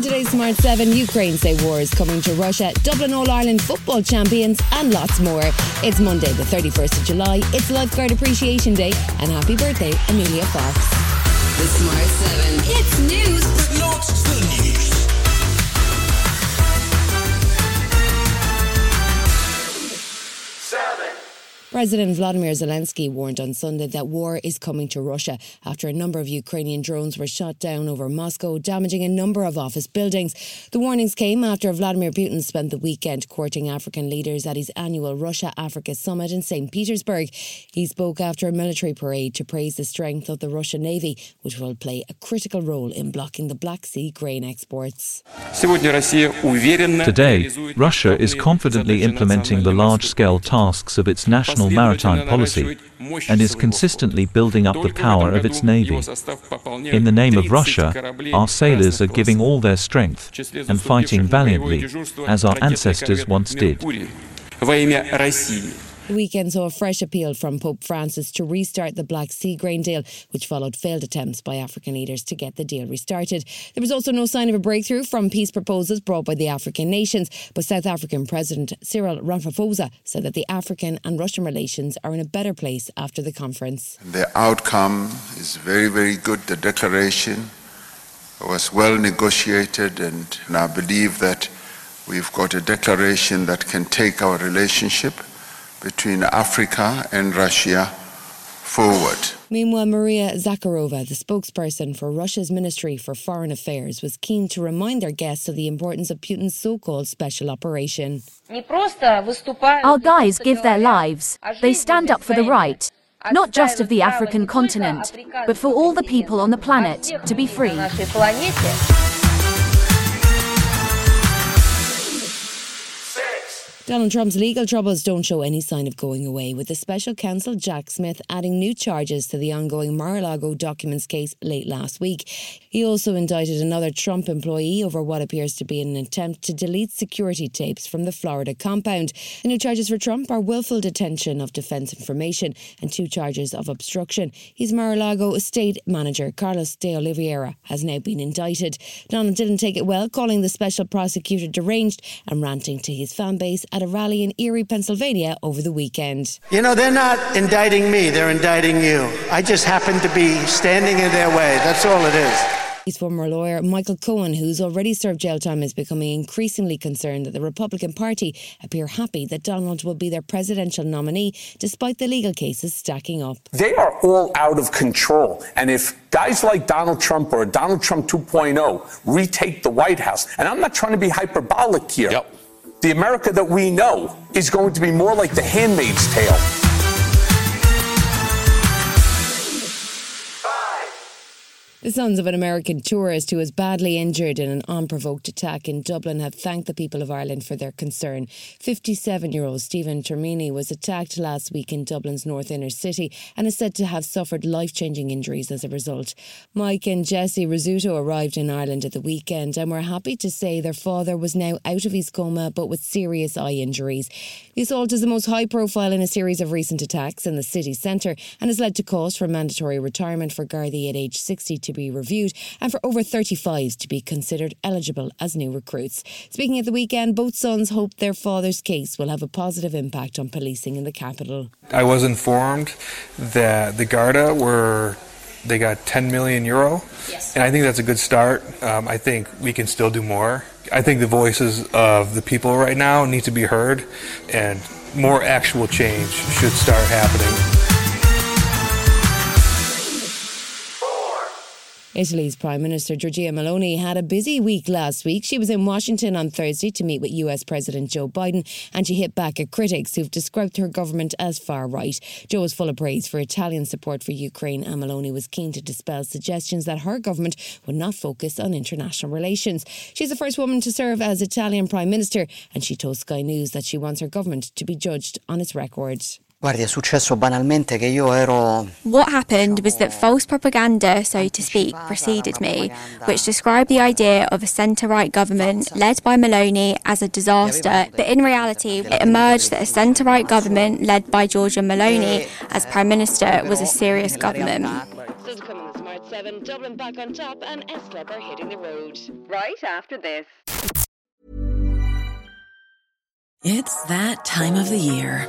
On today's Smart 7, Ukraine say war is coming to Russia, Dublin All Ireland football champions, and lots more. It's Monday, the 31st of July. It's Lifeguard Appreciation Day, and happy birthday, Amelia Fox. The Smart 7. It's President Vladimir Zelensky warned on Sunday that war is coming to Russia after a number of Ukrainian drones were shot down over Moscow, damaging a number of office buildings. The warnings came after Vladimir Putin spent the weekend courting African leaders at his annual Russia Africa summit in St. Petersburg. He spoke after a military parade to praise the strength of the Russian Navy, which will play a critical role in blocking the Black Sea grain exports. Today, Russia is confidently implementing the large scale tasks of its national maritime policy and is consistently building up the power of its navy. In the name of Russia, our sailors are giving all their strength and fighting valiantly, as our ancestors once did. Weekend saw a fresh appeal from Pope Francis to restart the Black Sea grain deal, which followed failed attempts by African leaders to get the deal restarted. There was also no sign of a breakthrough from peace proposals brought by the African nations, but South African President Cyril Ramaphosa said that the African and Russian relations are in a better place after the conference. The outcome is very, very good. The declaration was well negotiated, and I believe that we've got a declaration that can take our relationship between Africa and Russia forward. Meanwhile, Maria Zakharova, the spokesperson for Russia's Ministry for Foreign Affairs, was keen to remind their guests of the importance of Putin's so called special operation. Our guys give their lives. They stand up for the right, not just of the African continent, but for all the people on the planet to be free. Donald Trump's legal troubles don't show any sign of going away, with the special counsel Jack Smith adding new charges to the ongoing Mar a Lago documents case late last week. He also indicted another Trump employee over what appears to be an attempt to delete security tapes from the Florida compound. The new charges for Trump are willful detention of defense information and two charges of obstruction. His Mar a Lago estate manager, Carlos de Oliveira, has now been indicted. Donald didn't take it well, calling the special prosecutor deranged and ranting to his fan base at a rally in Erie, Pennsylvania over the weekend. You know, they're not indicting me, they're indicting you. I just happen to be standing in their way. That's all it is. His former lawyer, Michael Cohen, who's already served jail time, is becoming increasingly concerned that the Republican Party appear happy that Donald will be their presidential nominee, despite the legal cases stacking up. They are all out of control. And if guys like Donald Trump or Donald Trump 2.0 retake the White House, and I'm not trying to be hyperbolic here. Yep. The America that we know is going to be more like the handmaid's tale. The sons of an American tourist who was badly injured in an unprovoked attack in Dublin have thanked the people of Ireland for their concern. 57 year old Stephen Termini was attacked last week in Dublin's north inner city and is said to have suffered life changing injuries as a result. Mike and Jesse Rizzuto arrived in Ireland at the weekend and were happy to say their father was now out of his coma but with serious eye injuries. The assault is the most high profile in a series of recent attacks in the city centre and has led to calls for mandatory retirement for Gardaí at age 60 to be reviewed and for over 35s to be considered eligible as new recruits. Speaking at the weekend, both sons hope their father's case will have a positive impact on policing in the capital. I was informed that the Garda were they got 10 million euro, Yes. and I think that's a good start. Um, I think we can still do more. I think the voices of the people right now need to be heard, and more actual change should start happening. Italy's Prime Minister Giorgia Meloni had a busy week last week. She was in Washington on Thursday to meet with US President Joe Biden, and she hit back at critics who've described her government as far right. Joe was full of praise for Italian support for Ukraine, and Meloni was keen to dispel suggestions that her government would not focus on international relations. She's the first woman to serve as Italian Prime Minister, and she told Sky News that she wants her government to be judged on its record. Guardi, è successo banalmente che io ero What happened was that false propaganda, so to speak, preceded me, which described the idea of a centre right government led by Meloni as a disaster. But in reality, it emerged that a centre right government led by Giorgia Meloni as eh, Prime Minister was a serious government. Smart 7, Dublin back on top, and S Club are hitting the road. Right after this. It's that time of the year.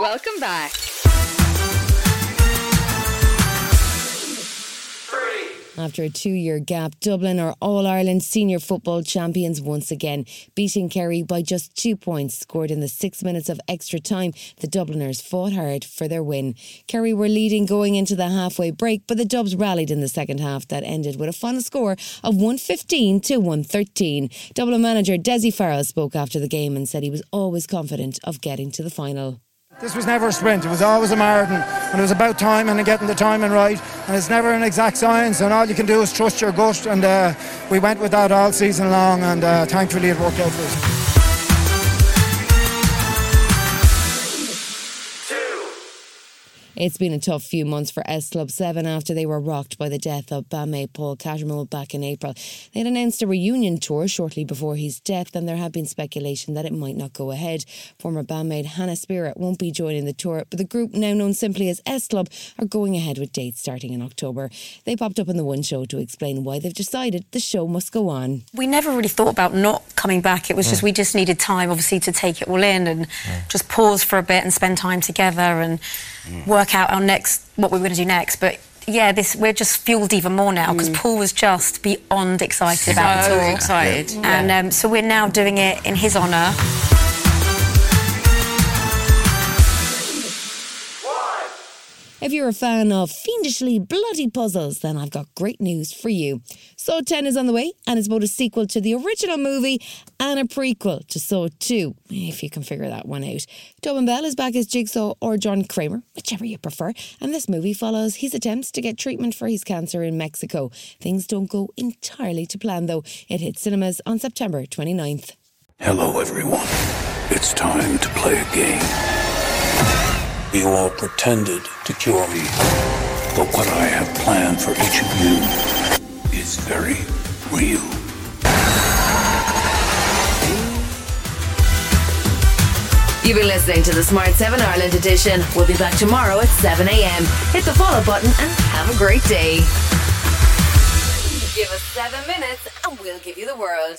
Welcome back. After a two year gap, Dublin are All Ireland senior football champions once again, beating Kerry by just two points scored in the six minutes of extra time. The Dubliners fought hard for their win. Kerry were leading going into the halfway break, but the Dubs rallied in the second half that ended with a final score of 115 to 113. Dublin manager Dessie Farrell spoke after the game and said he was always confident of getting to the final. This was never a sprint, it was always a marathon. And it was about timing and getting the timing right. And it's never an exact science, and all you can do is trust your gut. And uh, we went with that all season long, and uh, thankfully it worked out for us. It's been a tough few months for S Club 7 after they were rocked by the death of bandmate Paul Cattermole back in April. They had announced a reunion tour shortly before his death, and there had been speculation that it might not go ahead. Former bandmate Hannah Spearritt won't be joining the tour, but the group, now known simply as S Club, are going ahead with dates starting in October. They popped up in the One Show to explain why they've decided the show must go on. We never really thought about not coming back. It was Mm. just we just needed time, obviously, to take it all in and just pause for a bit and spend time together and work out our next what we were going to do next. But yeah, this we're just fueled even more now because Paul was just beyond excited about So the tour. excited. Yeah. and um, so we're now doing it in his honour. If you're a fan of fiendishly bloody puzzles, then I've got great news for you. Saw 10 is on the way, and it's both a sequel to the original movie and a prequel to Saw 2, if you can figure that one out. Tobin Bell is back as Jigsaw or John Kramer, whichever you prefer, and this movie follows his attempts to get treatment for his cancer in Mexico. Things don't go entirely to plan, though. It hits cinemas on September 29th. Hello, everyone. It's time to play a game. You all pretended to cure me, but what I have planned for each of you is very real. You've been listening to the Smart 7 Ireland edition. We'll be back tomorrow at 7 a.m. Hit the follow button and have a great day. Give us seven minutes and we'll give you the world.